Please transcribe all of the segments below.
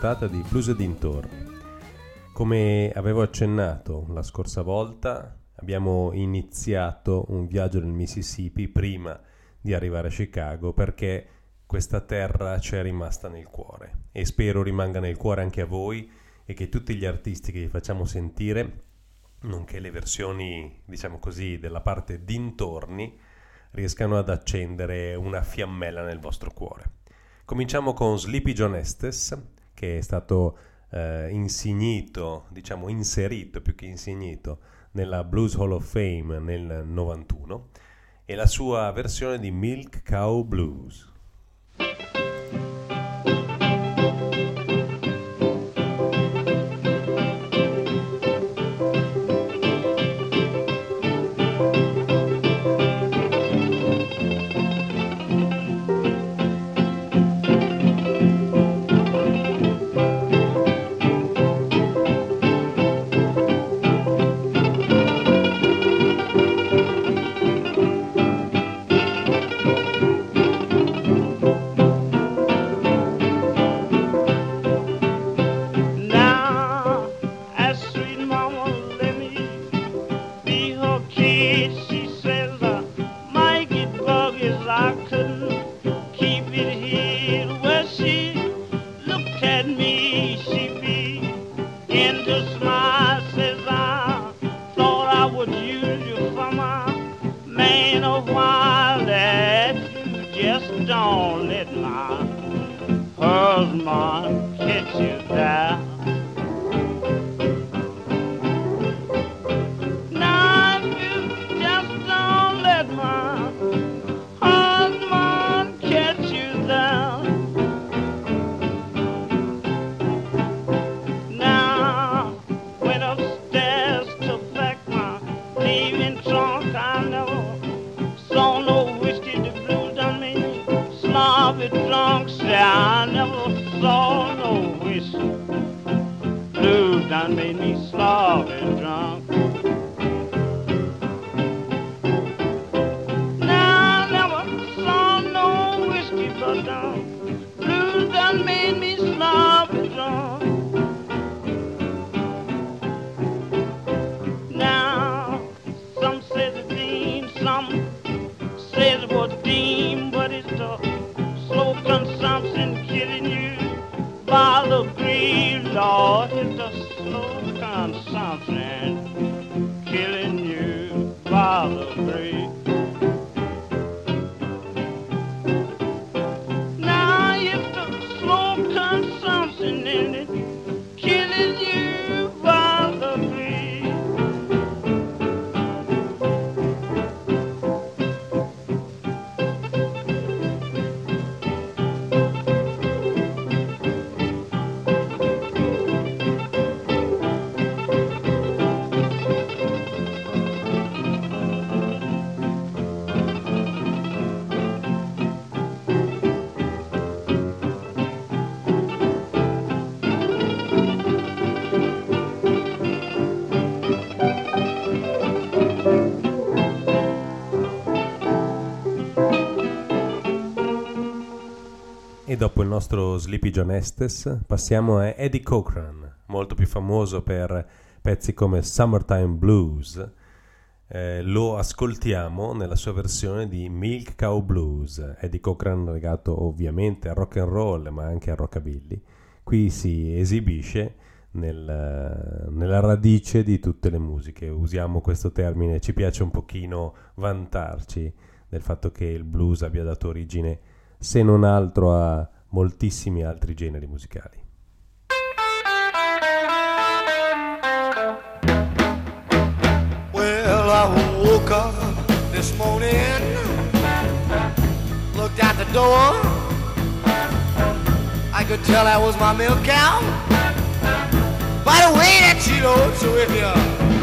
puntata di Blues e dintorni. Come avevo accennato la scorsa volta, abbiamo iniziato un viaggio nel Mississippi prima di arrivare a Chicago perché questa terra ci è rimasta nel cuore e spero rimanga nel cuore anche a voi e che tutti gli artisti che vi facciamo sentire, nonché le versioni, diciamo così, della parte dintorni, riescano ad accendere una fiammella nel vostro cuore. Cominciamo con Sleepy John Estes, che è stato eh, insignito, diciamo inserito più che insignito, nella Blues Hall of Fame nel 91 e la sua versione di Milk Cow Blues. Nostro Sleepy John Estes passiamo a Eddie Cochran, molto più famoso per pezzi come Summertime Blues. Eh, lo ascoltiamo nella sua versione di Milk Cow Blues. Eddie Cochran legato ovviamente al rock and roll ma anche al rockabilly. Qui si esibisce nel, nella radice di tutte le musiche. Usiamo questo termine, ci piace un pochino vantarci del fatto che il blues abbia dato origine se non altro a moltissimi altri generi musicali. Well, I woke up this morning, looked out the door. I could tell that was my milk cow by the way that she looks. So if you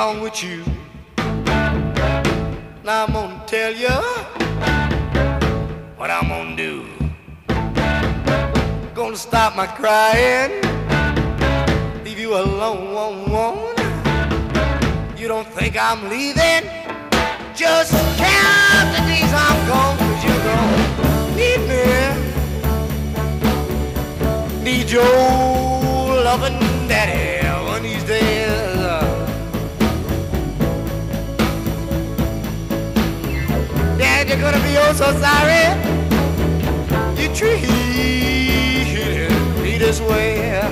along with you. Now I'm gonna tell you what I'm gonna do. Gonna stop my crying, leave you alone. You don't think I'm leaving? Just count the days I'm gone, cause you're gonna need me. Need your loving daddy you're gonna be oh so sorry. You treated me this way.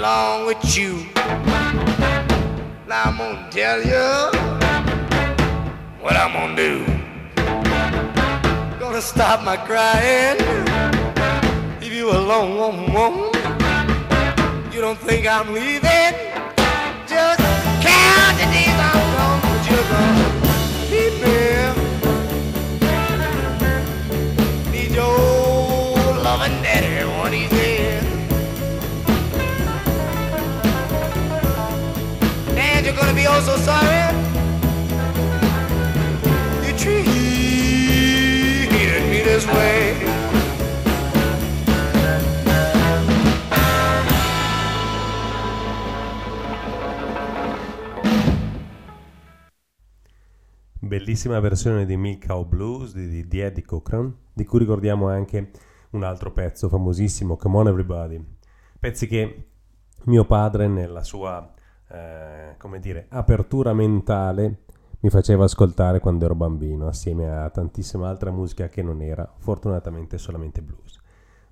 Along with you. Now I'm gonna tell you what I'm gonna do. Gonna stop my crying. Leave you alone. You don't think I'm leaving? Just count the days I'm gone, but you're gonna oh so sorry. You treated me this way. Bellissima versione di Milk Cow Blues di, di Eddie Cochran, di cui ricordiamo anche un altro pezzo famosissimo, Come On Everybody. Pezzi che mio padre nella sua, eh, come dire, apertura mentale mi faceva ascoltare quando ero bambino, assieme a tantissima altra musica che non era fortunatamente solamente blues.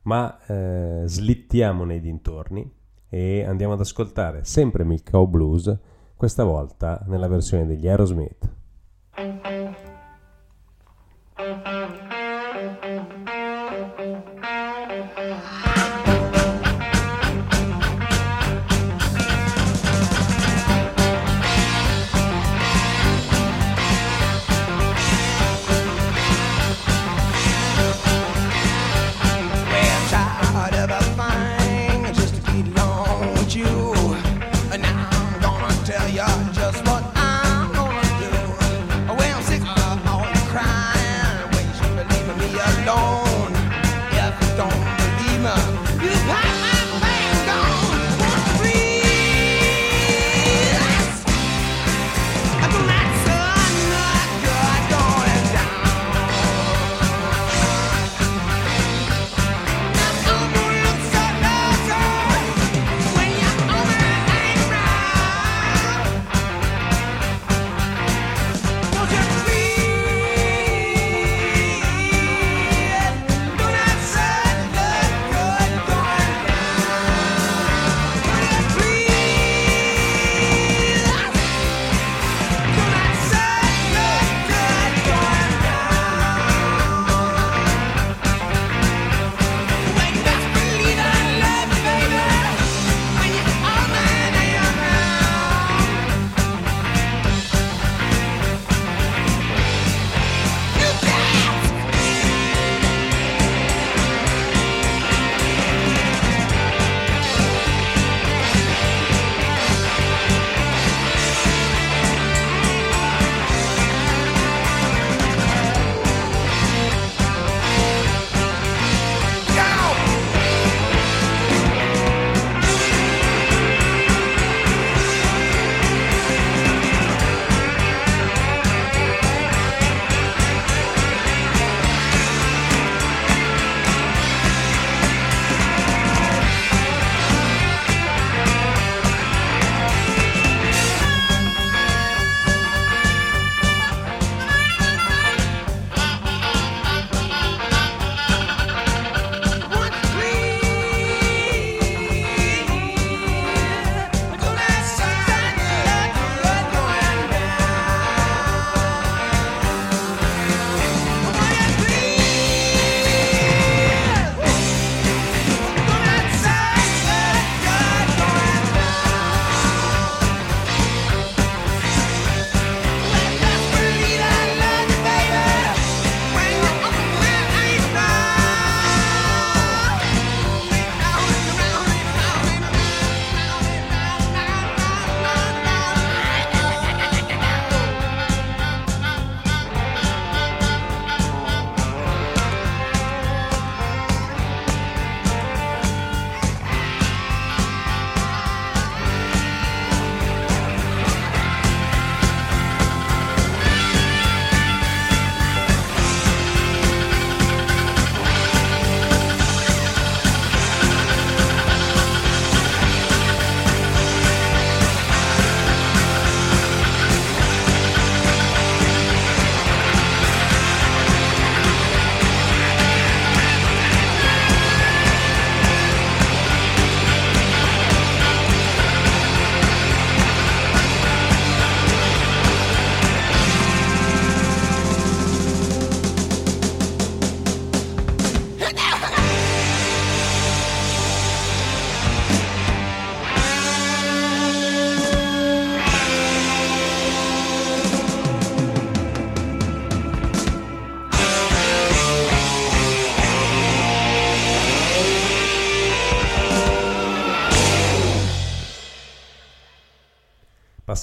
Ma eh, slittiamo nei dintorni e andiamo ad ascoltare sempre Milk Blues, questa volta nella versione degli Aerosmith.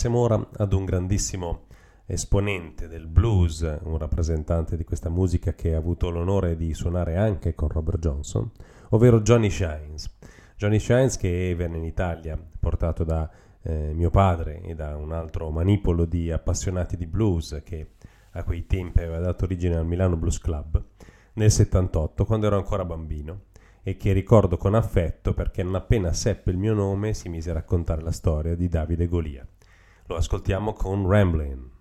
Passiamo ora ad un grandissimo esponente del blues, un rappresentante di questa musica che ha avuto l'onore di suonare anche con Robert Johnson, ovvero Johnny Shines. Johnny Shines che venne in Italia portato da eh, mio padre e da un altro manipolo di appassionati di blues che a quei tempi aveva dato origine al Milano Blues Club nel 78 quando ero ancora bambino e che ricordo con affetto perché non appena seppe il mio nome si mise a raccontare la storia di Davide Golia. Lo ascoltiamo con Ramblin'.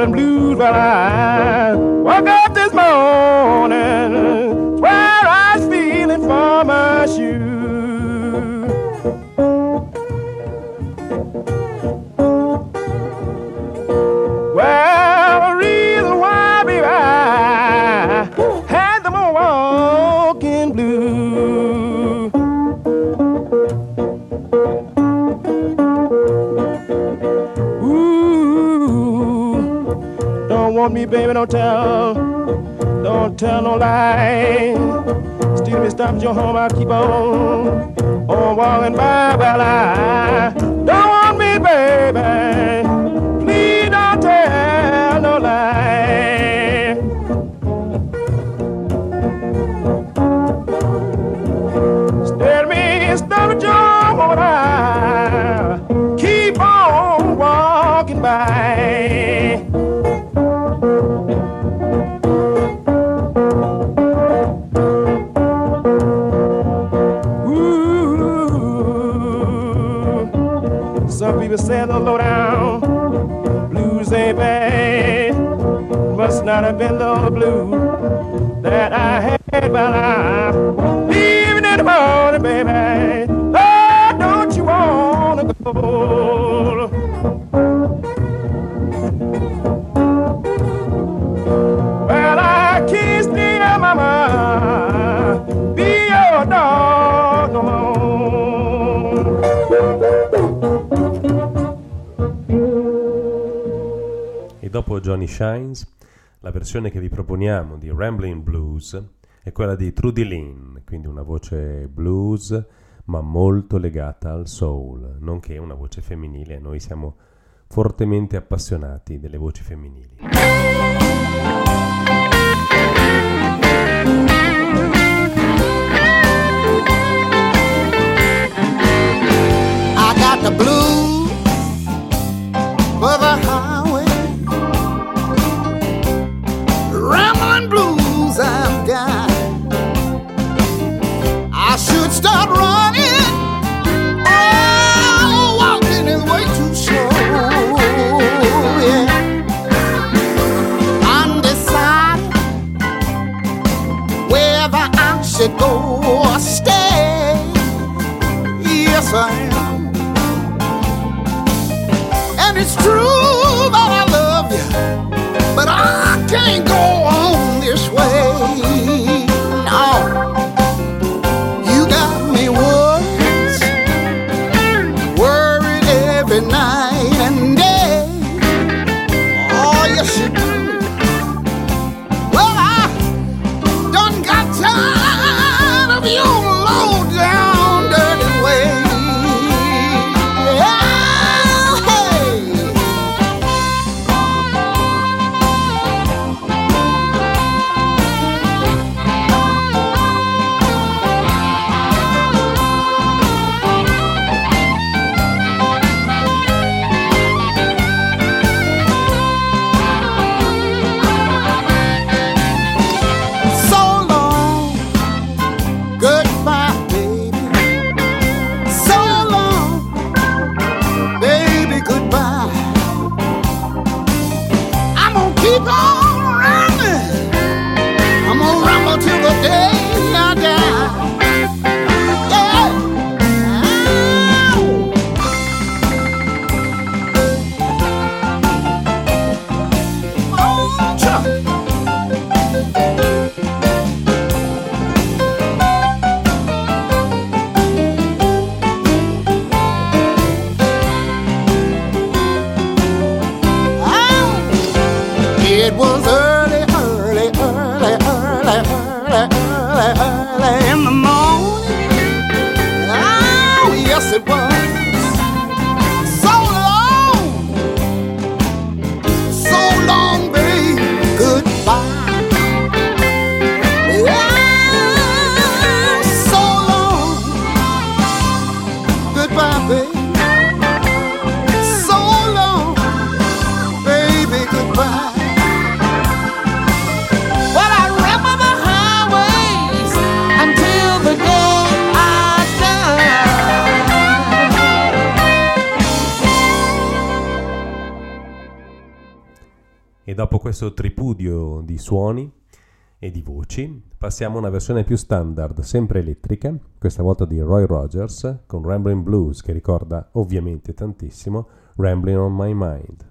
and blues well, I no lie. Still, me stop at your home, I'll keep on, on walking by. Well, I Must not have been the blues that I had, but I'm leaving in the morning, baby. Oh, don't you wanna go? Well, I can't stay at be your dog no more. E dopo Johnny Shines, versione che vi proponiamo di Ramblin' Blues è quella di Trudy Lynn, quindi una voce blues ma molto legata al soul, nonché una voce femminile. Noi siamo fortemente appassionati delle voci femminili. E di voci, passiamo a una versione più standard, sempre elettrica, questa volta di Roy Rogers, con Rambling Blues, che ricorda ovviamente tantissimo Rambling on My Mind.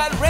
got ready.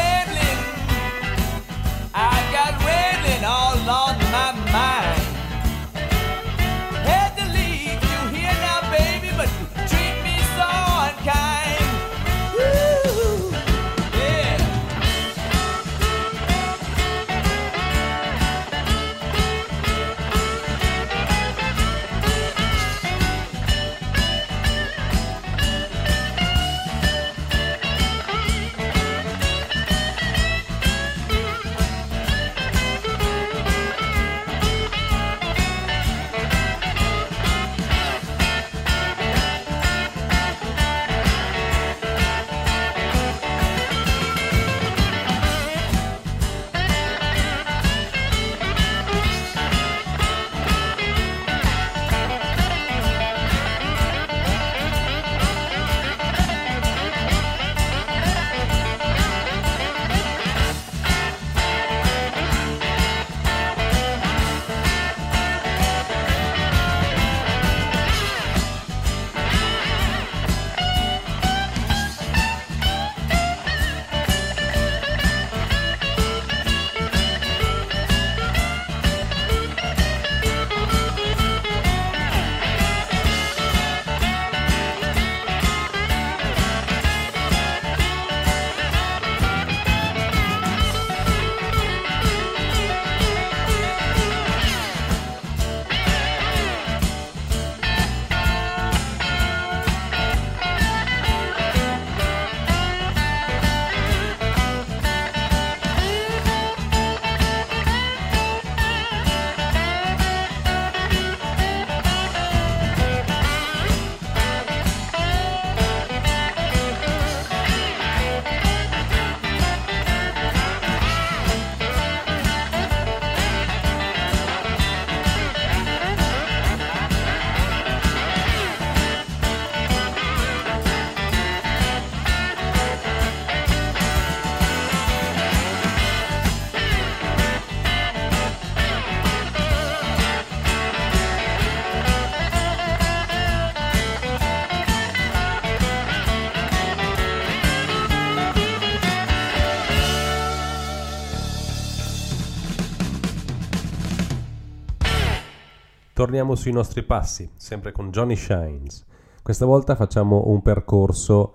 Torniamo sui nostri passi, sempre con Johnny Shines. Questa volta facciamo un percorso,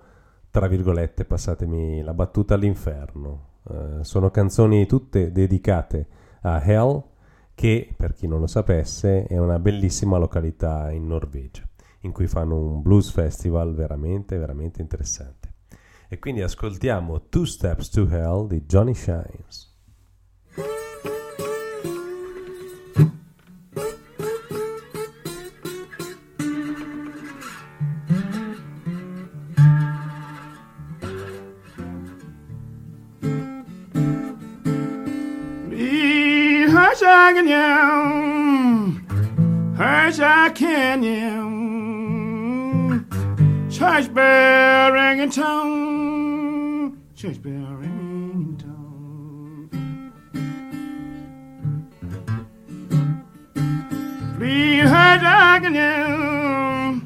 tra virgolette, passatemi la battuta all'inferno. Uh, sono canzoni tutte dedicate a Hell, che per chi non lo sapesse è una bellissima località in Norvegia, in cui fanno un blues festival veramente, veramente interessante. E quindi ascoltiamo Two Steps to Hell di Johnny Shines. Canyon, Hershey Canyon, church bell ringing tone, church bell ringing tone. Please, Hershey Canyon,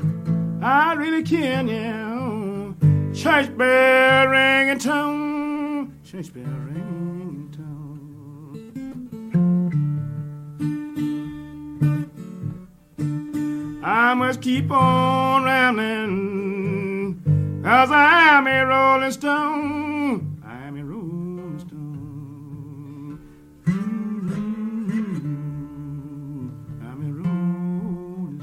I really can, yeah. Church bell ringing tone, church bell ringing. I must keep on rambling, cause I am a rolling stone. I am a rolling stone. I'm a rolling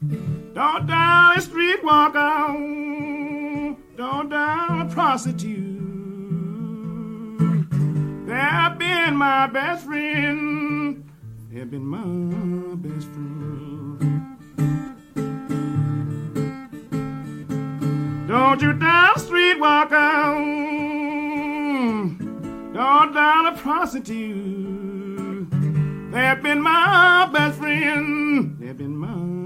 stone. Don't down a street walk on, don't down a prostitute. They've been my best friend. They've been my best friend. Don't you down the street walk. Don't down a prostitute. They've been my best friend. They've been my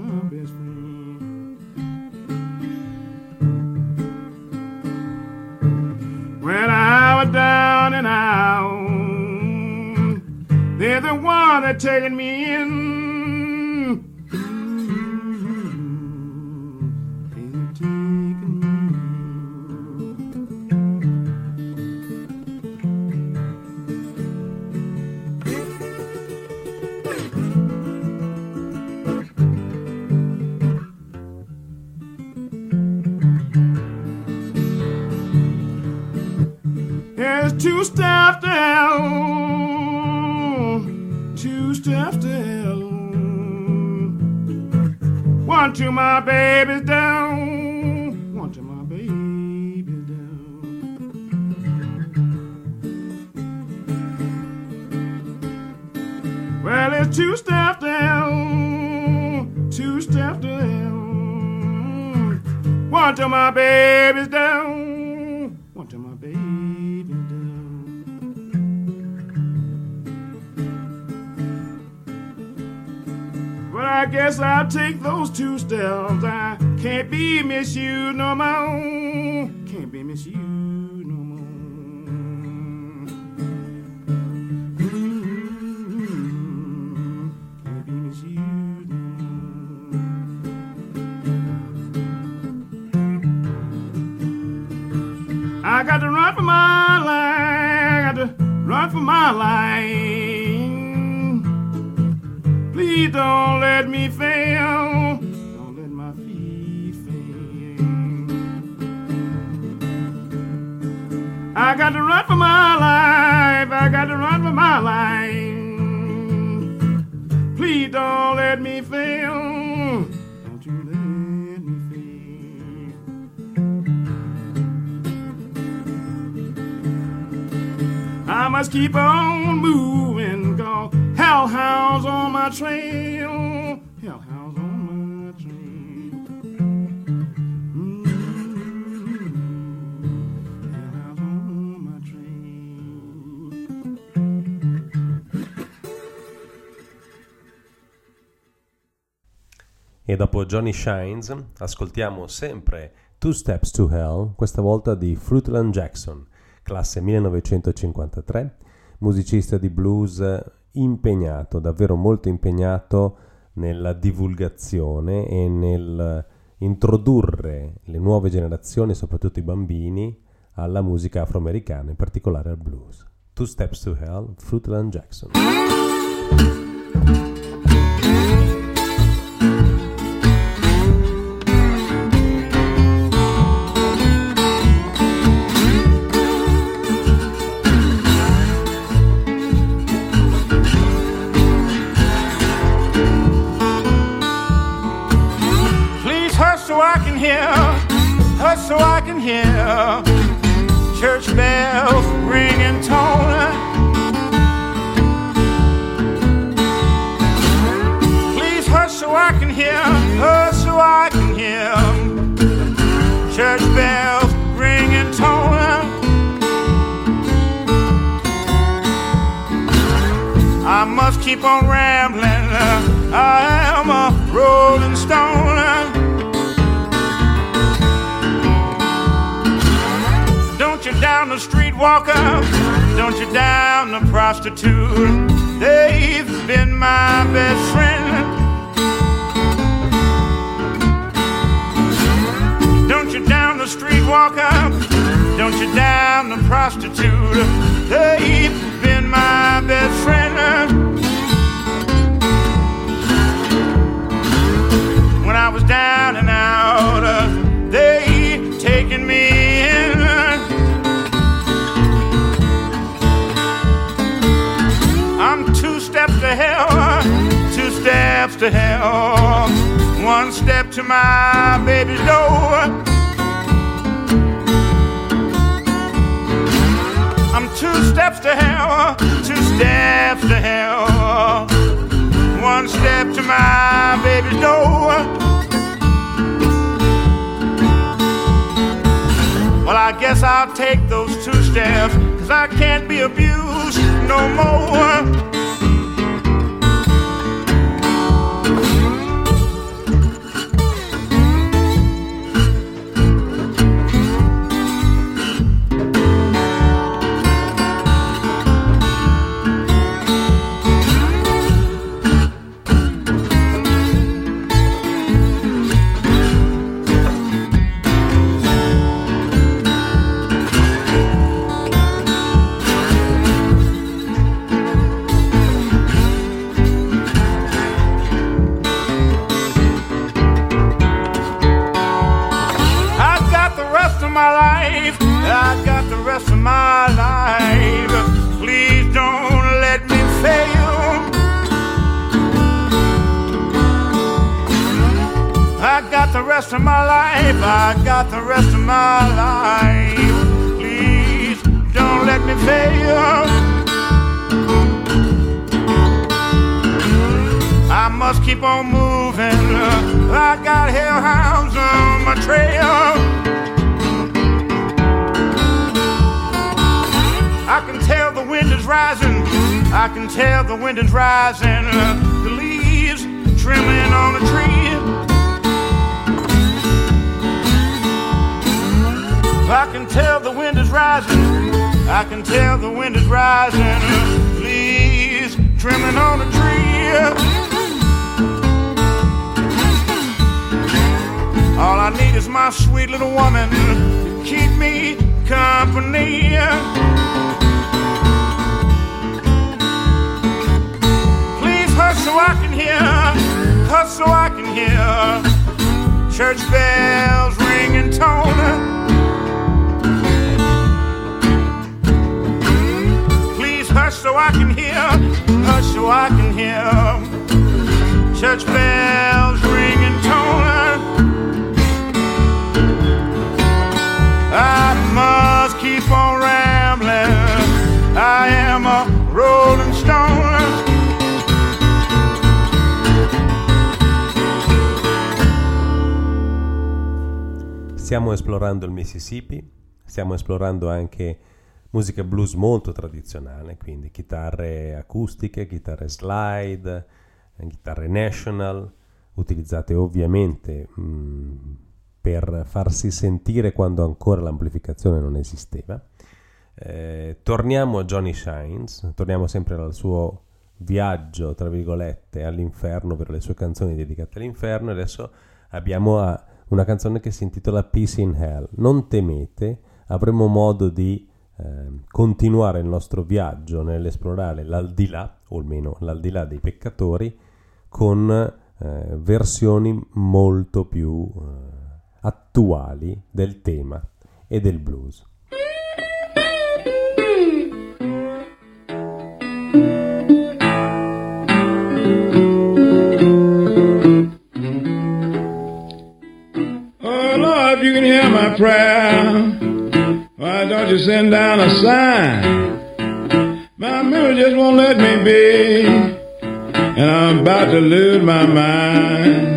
When I was down and out. They're the one that taking me in. Two steps down, two steps down. One to my baby's down, one to my baby's down. Well, it's two steps down, two steps down. One to my baby's down, Guess I'll take those two steps. I can't be misused no more. E dopo Johnny Shines ascoltiamo sempre Two Steps to Hell, questa volta di Fruitland Jackson, classe 1953, musicista di blues impegnato, davvero molto impegnato nella divulgazione e nel introdurre le nuove generazioni, soprattutto i bambini, alla musica afroamericana, in particolare al blues. Two Steps to Hell, Fruitland Jackson. Hear, hush so I can hear church bells ringing tone. Please hush so I can hear, hush so I can hear church bells ringing tone. I must keep on rambling. I am a rolling stone. The street walker? Don't you down the prostitute? They've been my best friend. Don't you down the street walker? Don't you down the prostitute? They've been my best friend. When I was down and out, uh, they taken me steps to hell, one step to my baby's door. I'm two steps to hell, two steps to hell, one step to my baby's door. Well, I guess I'll take those two steps, cause I can't be abused no more. All I need is my sweet little woman to keep me company. Please hush so I can hear, hush so I can hear church bells ringing tone. So I can hear, hush so I can hear church bells ringing tone. I must keep on rambling. I am a rolling stone. Stiamo esplorando il Mississippi, stiamo esplorando anche musica blues molto tradizionale, quindi chitarre acustiche, chitarre slide, chitarre national, utilizzate ovviamente mh, per farsi sentire quando ancora l'amplificazione non esisteva. Eh, torniamo a Johnny Shines, torniamo sempre al suo viaggio, tra virgolette, all'inferno per le sue canzoni dedicate all'inferno. E adesso abbiamo a una canzone che si intitola Peace in Hell. Non temete, avremo modo di eh, continuare il nostro viaggio nell'esplorare l'aldilà, o almeno l'aldilà dei peccatori, con eh, versioni molto più eh, attuali del tema e del blues. Oh prayer, why you send down a sign? My memory just won't let me be, and I'm about to lose my mind.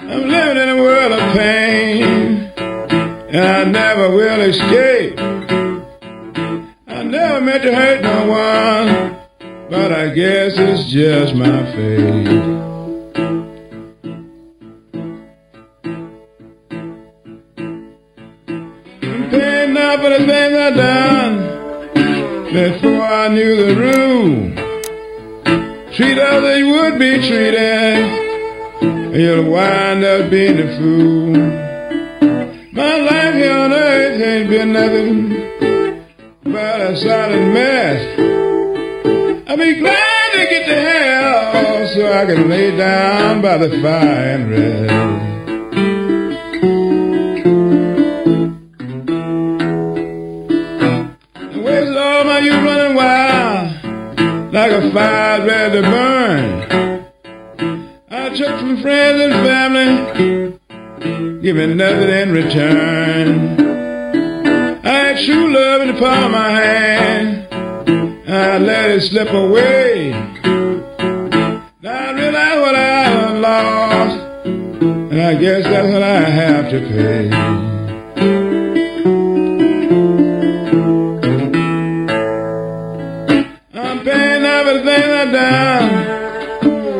I'm living in a world of pain, and I never will escape. I never meant to hurt no one, but I guess it's just my fate. Before I knew the rule. Treat others you would be treated, and you'll wind up being a fool. My life here on earth ain't been nothing but a solid mess. I'll be glad to get to hell so I can lay down by the fire and rest. Like a fire ready to burn. I took from friends and family, giving nothing in return. I had true love in the palm of my hand. I let it slip away. Now I realize what I lost, and I guess that's what I have to pay.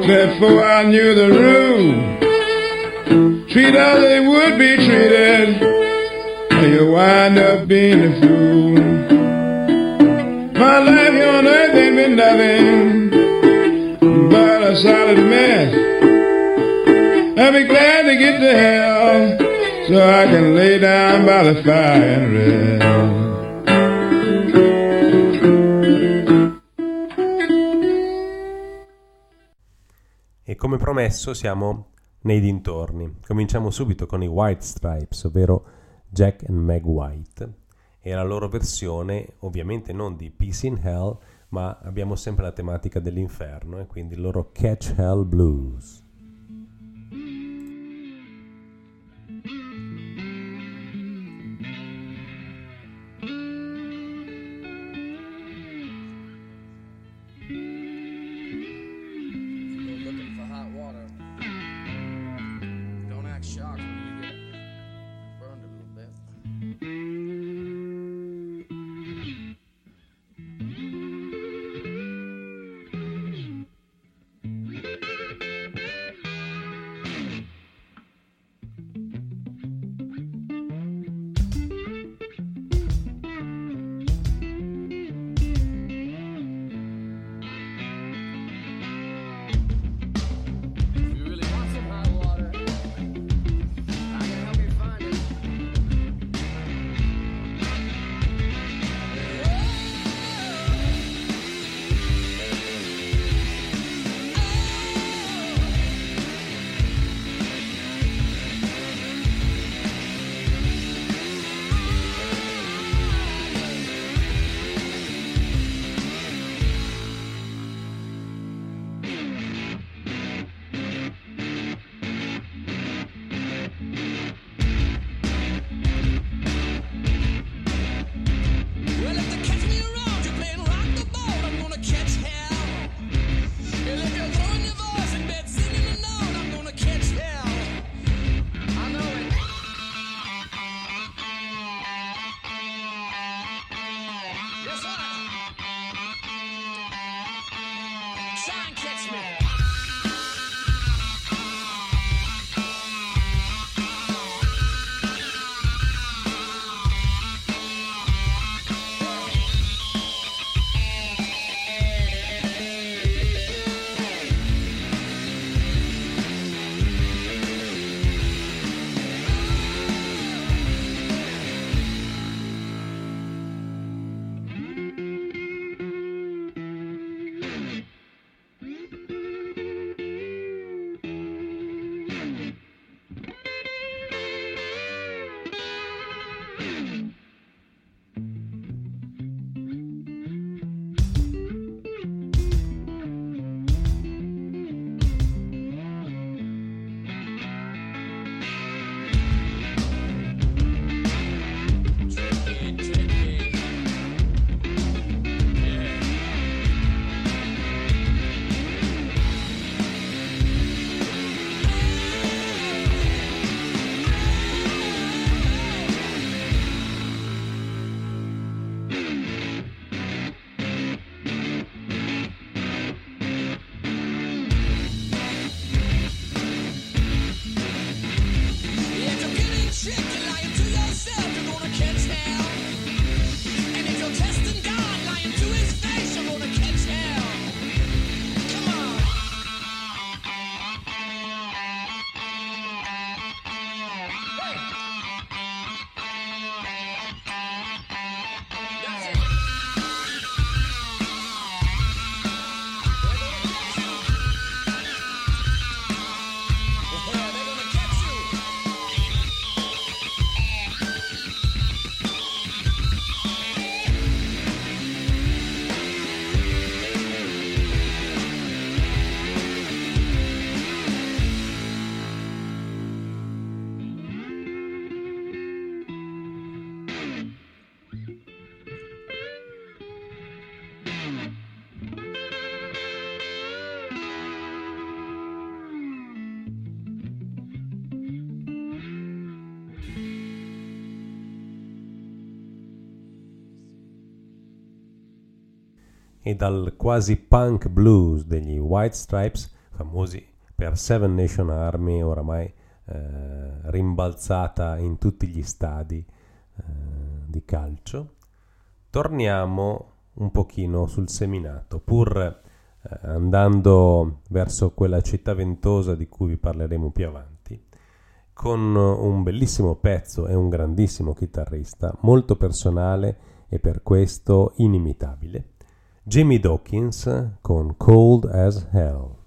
Before I knew the rule. Treat others they would be treated, or you wind up being a fool. My life here on earth ain't been nothing but a solid mess. I'll be glad to get to hell so I can lay down by the fire and rest. E come promesso siamo nei dintorni. Cominciamo subito con i White Stripes, ovvero Jack and Meg White e la loro versione, ovviamente non di Peace in Hell, ma abbiamo sempre la tematica dell'inferno e quindi il loro Catch Hell Blues. E dal quasi punk blues degli White Stripes, famosi per Seven Nation Army, oramai eh, rimbalzata in tutti gli stadi eh, di calcio, torniamo un pochino sul seminato, pur eh, andando verso quella città ventosa di cui vi parleremo più avanti, con un bellissimo pezzo e un grandissimo chitarrista, molto personale e per questo inimitabile. Jimmy Dawkins con Cold as Hell.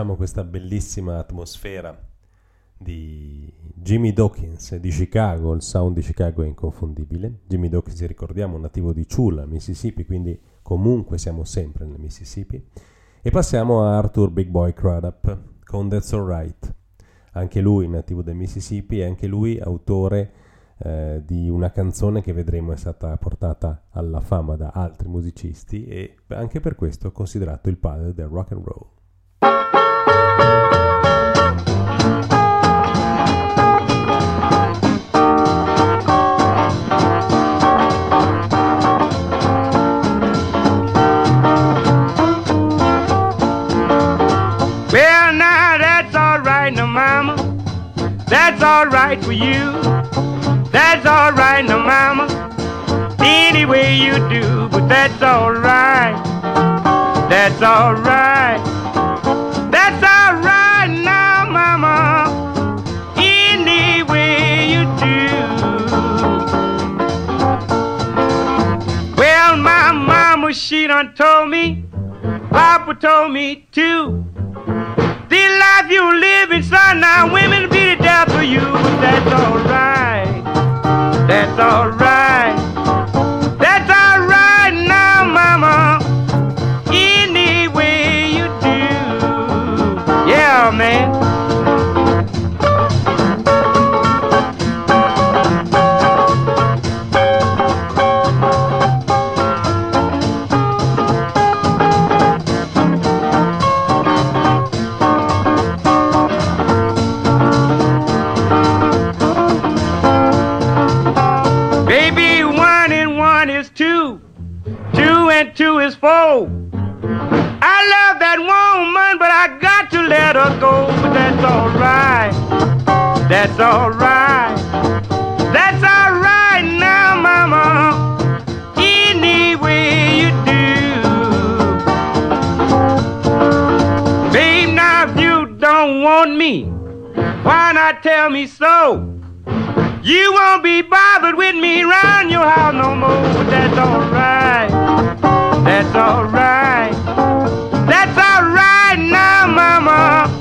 Lasciamo questa bellissima atmosfera di Jimmy Dawkins di Chicago, il sound di Chicago è inconfondibile. Jimmy Dawkins, ricordiamo, nativo di Chula, Mississippi, quindi comunque siamo sempre nel Mississippi. E passiamo a Arthur Big Boy Crudup con That's Alright. Anche lui nativo del Mississippi e anche lui autore eh, di una canzone che vedremo è stata portata alla fama da altri musicisti e anche per questo considerato il padre del rock and roll. Right for you. That's all right, now, mama. Any way you do, but that's all right. That's all right. That's all right now, mama. Any way you do. Well, my mama, she done told me. Papa told me too. The life you live inside now, women beat it down for you. but That's alright. That's alright. That's alright. That's alright now, mama. Any way you do. Babe, now if you don't want me, why not tell me so? You won't be bothered with me round your house no more, but that's alright. That's alright. That's alright now, mama.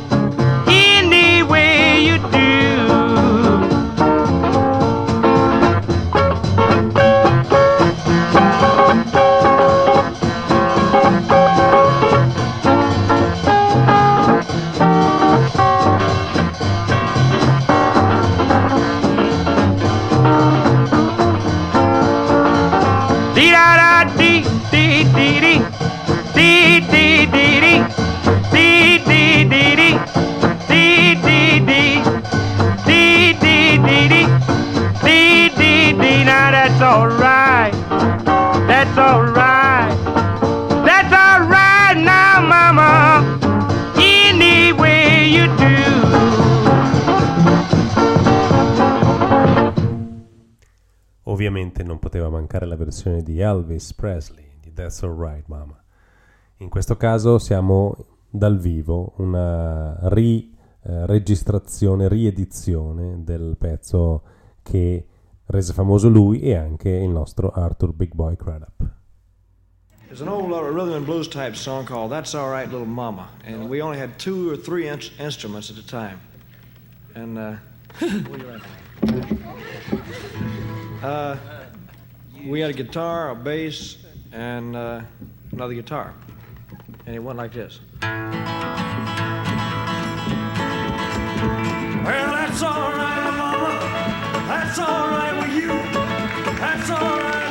Ovviamente non poteva mancare la versione di Elvis Presley di That's Alright Mama. In questo caso siamo dal vivo, una riregistrazione, riedizione del pezzo che rese famoso lui e anche il nostro Arthur Big Boy Crudup. There's an old rhythm and blues type song called That's All Right Little Mama, and we only had two or three in- instruments at a time. And, uh, uh, we had a guitar, a bass, and uh, another guitar. And it went like this. Well, that's all right, mama. That's all right with you. That's all right,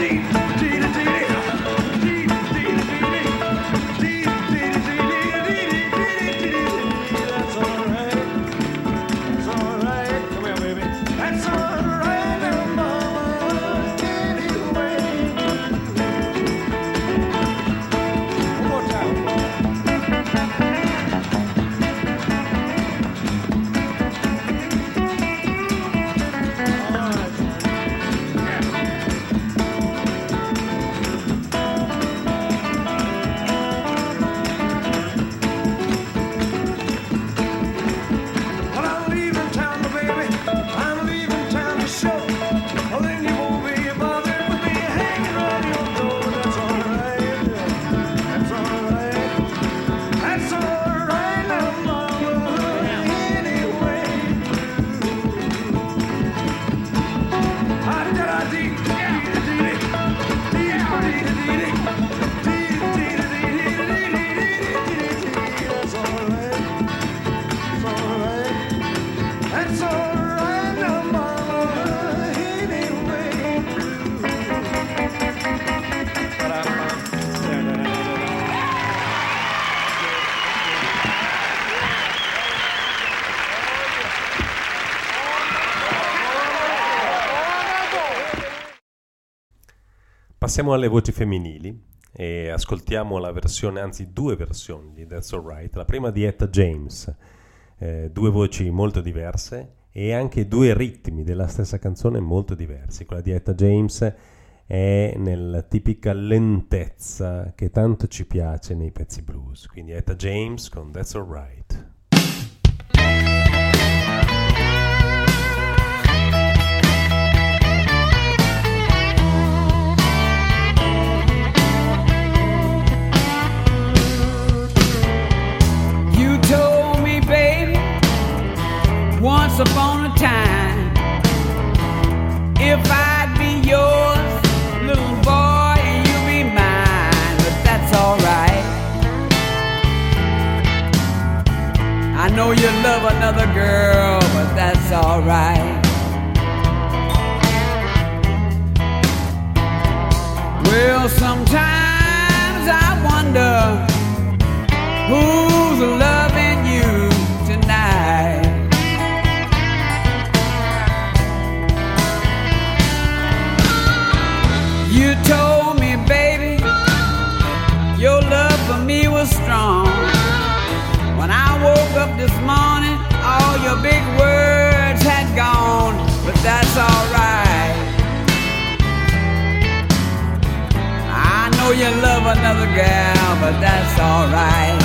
Andy. Passiamo alle voci femminili e ascoltiamo la versione, anzi due versioni di That's Alright. La prima di Etta James, eh, due voci molto diverse e anche due ritmi della stessa canzone molto diversi. Quella di Etta James è nella tipica lentezza che tanto ci piace nei pezzi blues. Quindi Etta James con That's Alright. Upon a time, if I'd be yours, little boy, and you be mine, but that's alright. I know you love another girl, but that's alright. Well, sometimes I wonder who's loving you told me, baby, your love for me was strong. When I woke up this morning, all your big words had gone, but that's alright. I know you love another gal, but that's alright.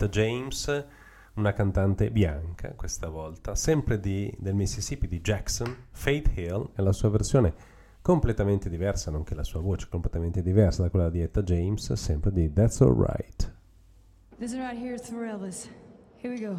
Meravigliosa Etta James, una cantante bianca questa volta, sempre di- del Mississippi di Jackson, Faith Hill, e la sua versione completamente diversa, nonché la sua voce completamente diversa da quella di Etta James, sempre di That's Alright. This right here is for Elvis. Here we go.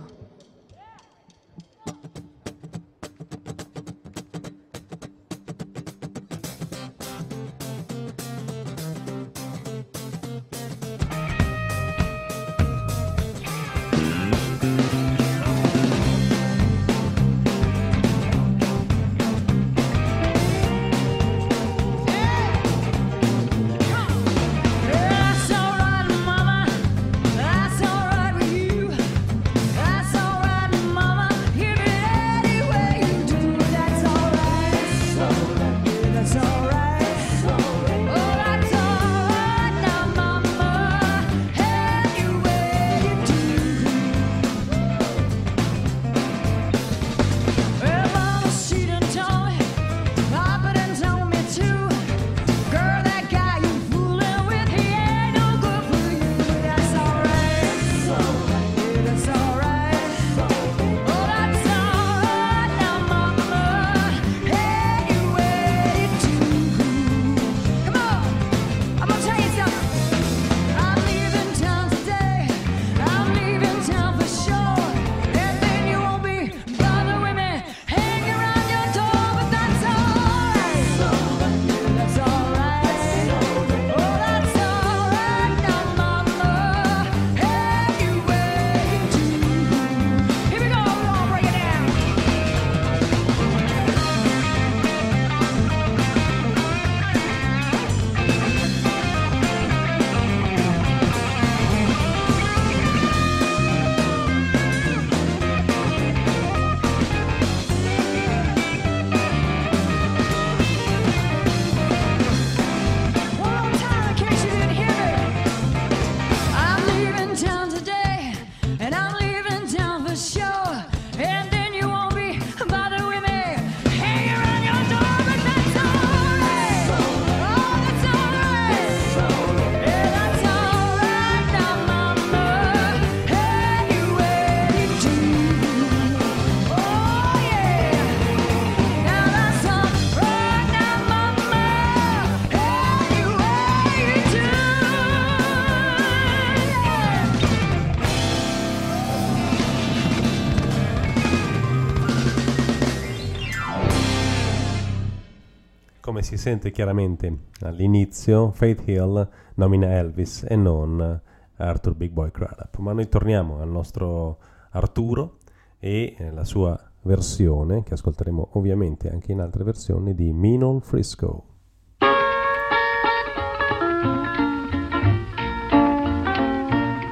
Come si sente chiaramente all'inizio, Faith Hill nomina Elvis e non Arthur Big Boy Crudup. Ma noi torniamo al nostro Arturo e eh, la sua versione, che ascolteremo ovviamente anche in altre versioni, di Minol Frisco.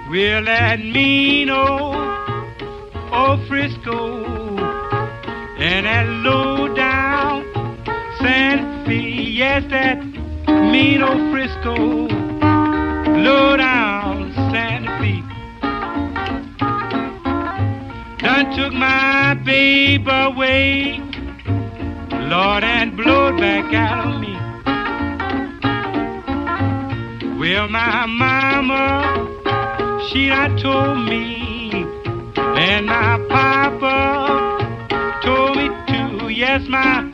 We'll at old, old Frisco and that low down Santa Fe. Yes, that mean old Frisco, low down Santa Fe. Done took my babe away, Lord, and blowed back out on me. Well, my mama she done told me, and my papa told me too. Yes, my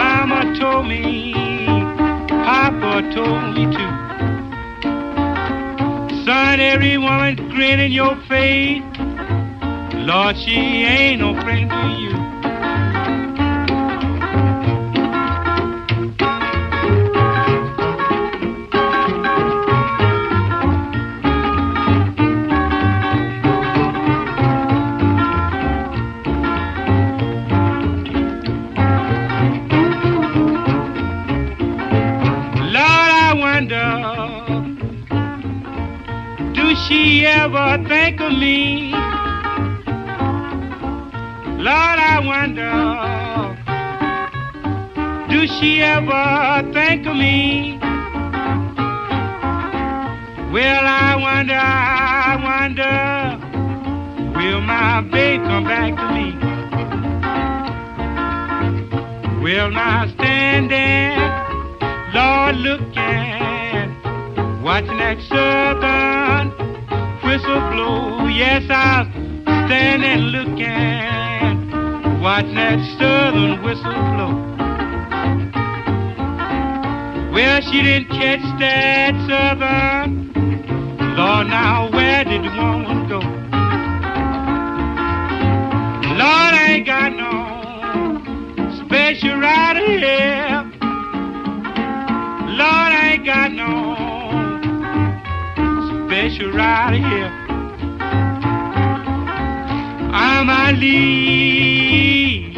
mama told me, papa told me too. Son, every woman grin in your face. Lord, she ain't no friend to you. She ever think of me? Lord, I wonder, do she ever think of me? Well, I wonder, I wonder, will my babe come back to me? Well, now standing, Lord, looking, watching that southern whistle blow. Yes, I'll stand and look looking, watching that southern whistle blow. Well, she didn't catch that southern. Lord, now where did the woman go? Lord, I ain't got no special rider here. Lord, I ain't got no special rider here. I'm a leave,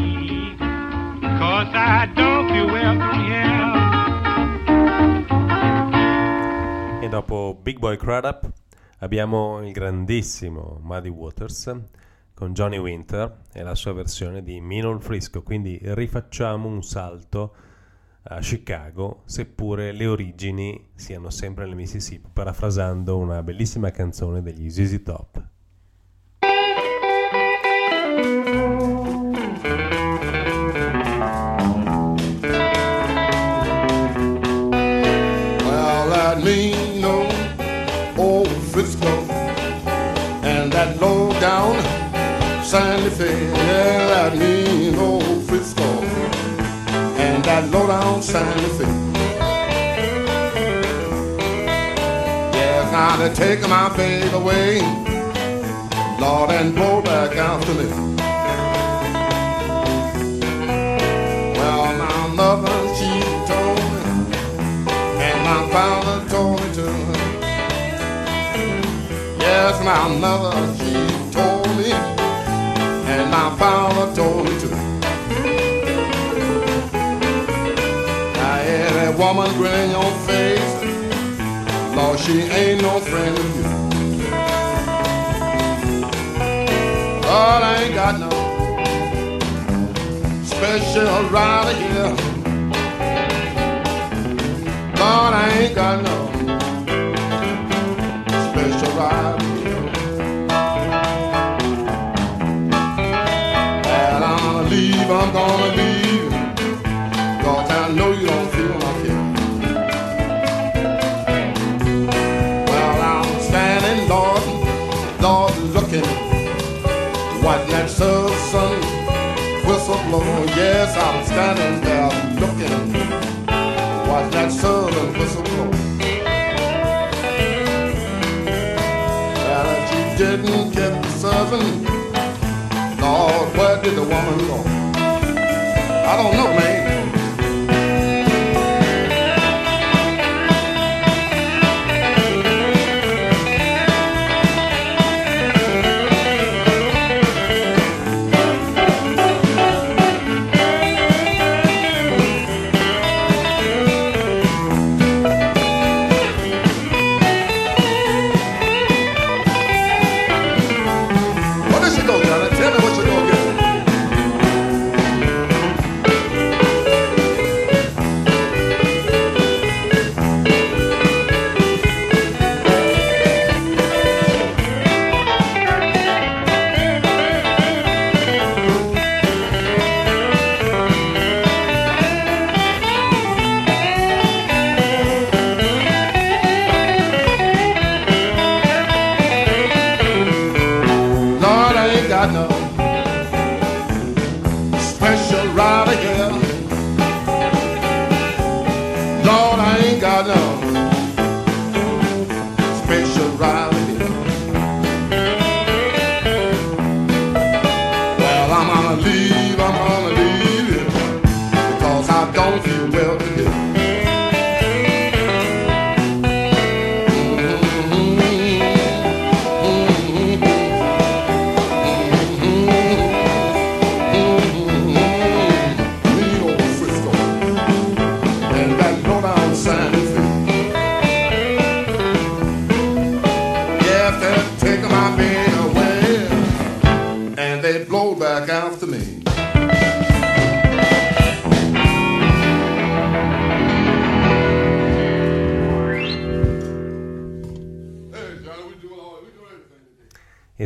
cause I don't feel welcome here. E dopo Big Boy Crudup abbiamo il grandissimo Muddy Waters con Johnny Winter e la sua versione di Minol Frisco, quindi rifacciamo un salto a Chicago, seppure le origini siano sempre nel Mississippi, parafrasando una bellissima canzone degli ZZ Top. Well, mean low down Sandy Fair. Yes, now they're taking my faith away, Lord, and blow back to me. Well, my mother, she told me and my father told me to. Yes, my mother, she told me, and my father told me to. Every woman grin your face, Lord, she ain't no friend of you. Lord, I ain't got no special rider here. Lord, I ain't got no special ride. And I'm gonna leave, I'm gonna leave. Blow. Yes, I'm standing there looking. Watch that southern whistle blow. And she didn't get serving. Lord, where did the woman go? I don't know, man.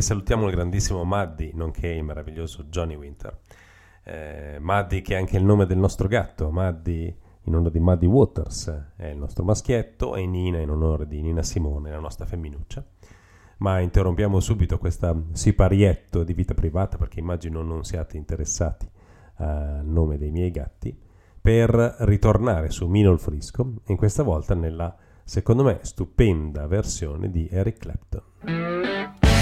Salutiamo il grandissimo Maddy, nonché il meraviglioso Johnny Winter. Eh, Maddy che è anche il nome del nostro gatto, Maddy in onore di Maddy Waters è il nostro maschietto e Nina in onore di Nina Simone, la nostra femminuccia. Ma interrompiamo subito questo siparietto di vita privata perché immagino non siate interessati al nome dei miei gatti per ritornare su Mino il Frisco e questa volta nella secondo me stupenda versione di Eric Clapton.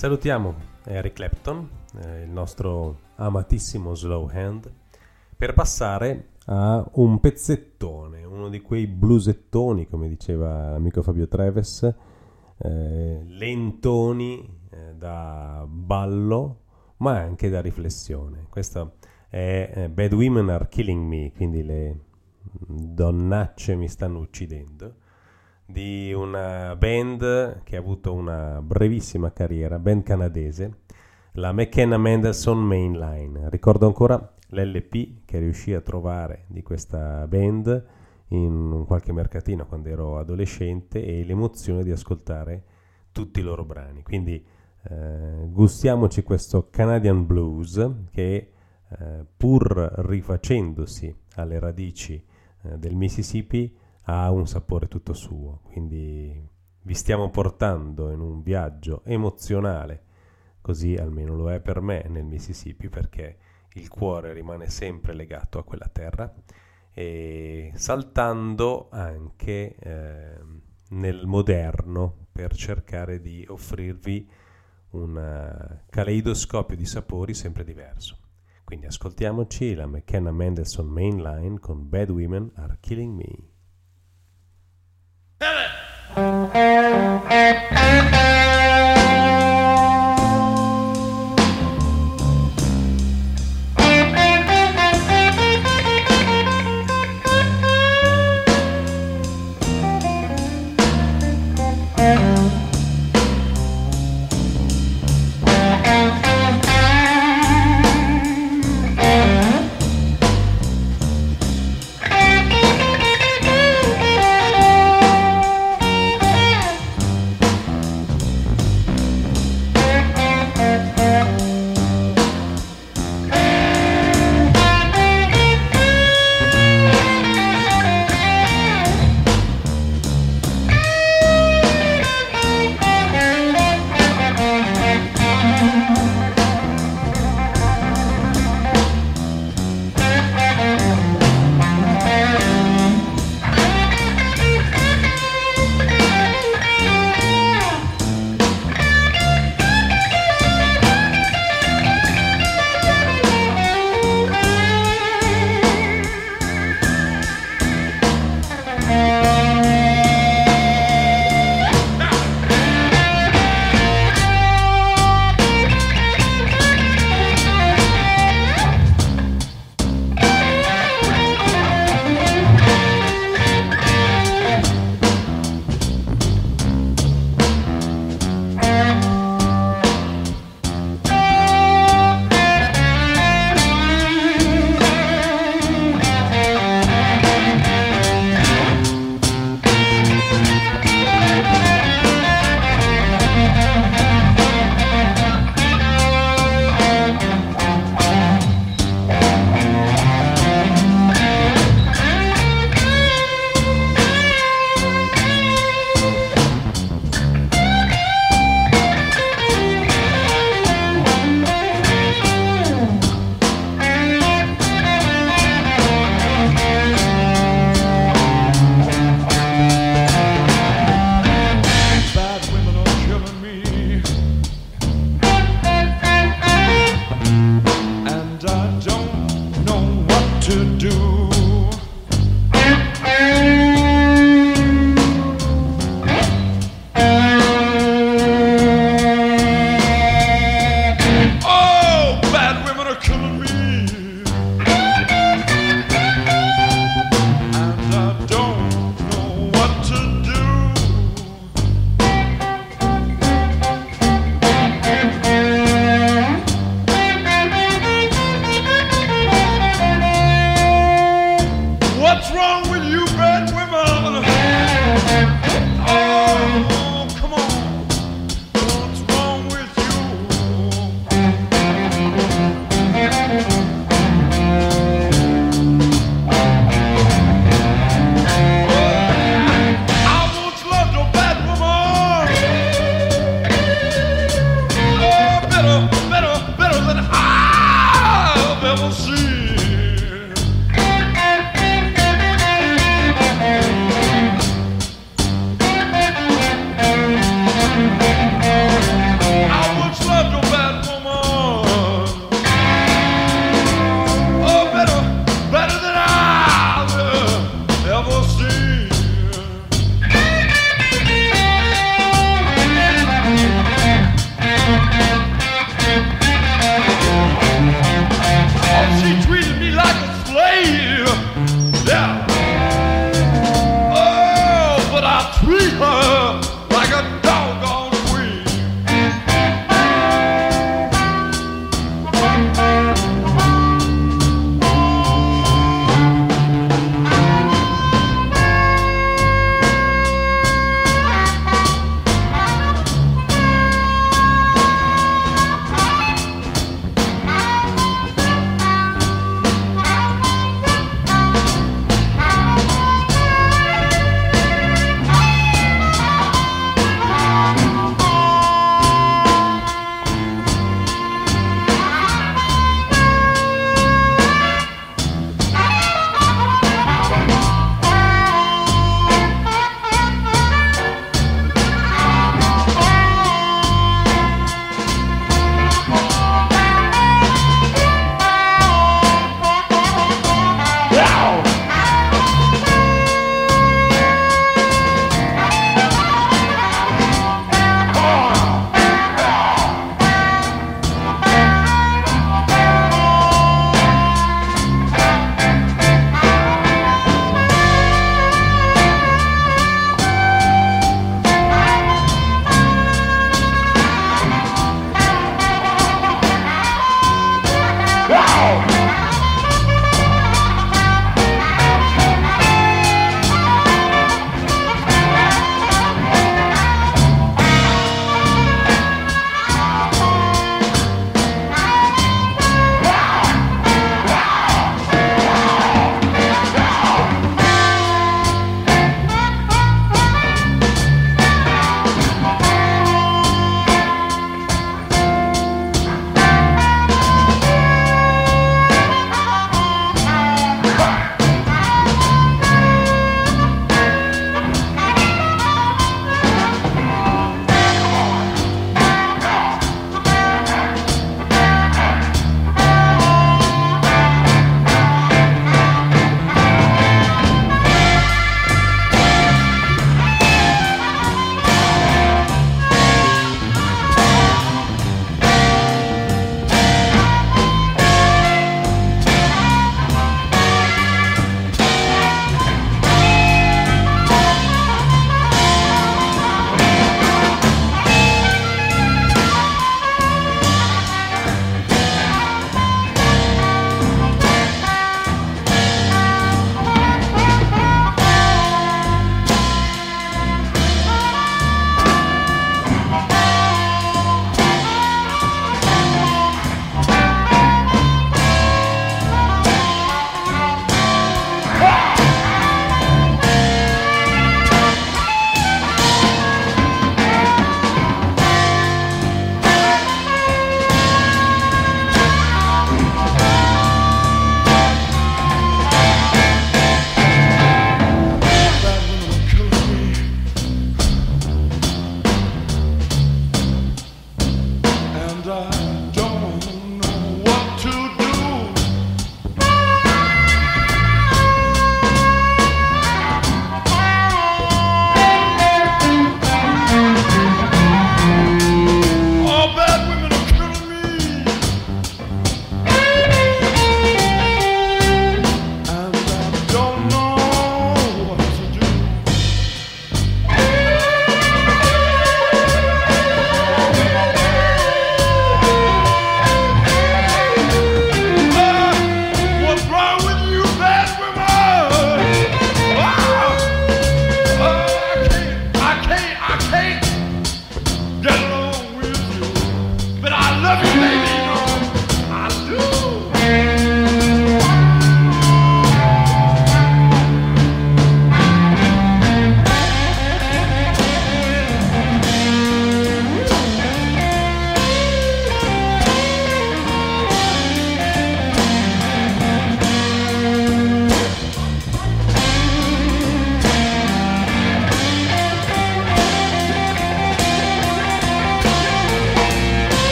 Salutiamo Eric Clapton, eh, il nostro amatissimo slow hand, per passare a un pezzettone, uno di quei blusettoni, come diceva l'amico Fabio Treves, eh, lentoni eh, da ballo, ma anche da riflessione. Questo è eh, Bad Women Are Killing Me, quindi le donnacce mi stanno uccidendo, di una band che ha avuto una brevissima carriera, band canadese, la McKenna Mendelssohn Mainline. Ricordo ancora l'LP che riuscì a trovare di questa band in qualche mercatino quando ero adolescente e l'emozione di ascoltare tutti i loro brani. Quindi eh, gustiamoci questo Canadian Blues che eh, pur rifacendosi alle radici eh, del Mississippi ha un sapore tutto suo. Quindi vi stiamo portando in un viaggio emozionale, così almeno lo è per me nel Mississippi perché il cuore rimane sempre legato a quella terra e saltando anche eh, nel moderno per cercare di offrirvi un eh, caleidoscopio di sapori sempre diverso. Quindi ascoltiamoci la McKenna Mendelssohn Mainline con Bad Women Are Killing Me. Hit it!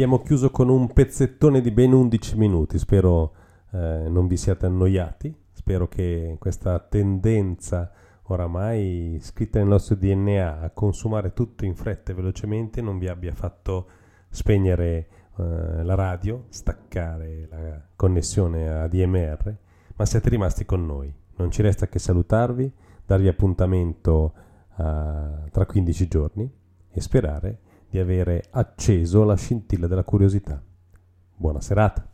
Abbiamo chiuso con un pezzettone di ben 11 minuti, spero eh, non vi siate annoiati, spero che questa tendenza oramai scritta nel nostro DNA a consumare tutto in fretta e velocemente non vi abbia fatto spegnere eh, la radio, staccare la connessione ADMR, ma siete rimasti con noi. Non ci resta che salutarvi, darvi appuntamento eh, tra 15 giorni e sperare di avere acceso la scintilla della curiosità. Buona serata.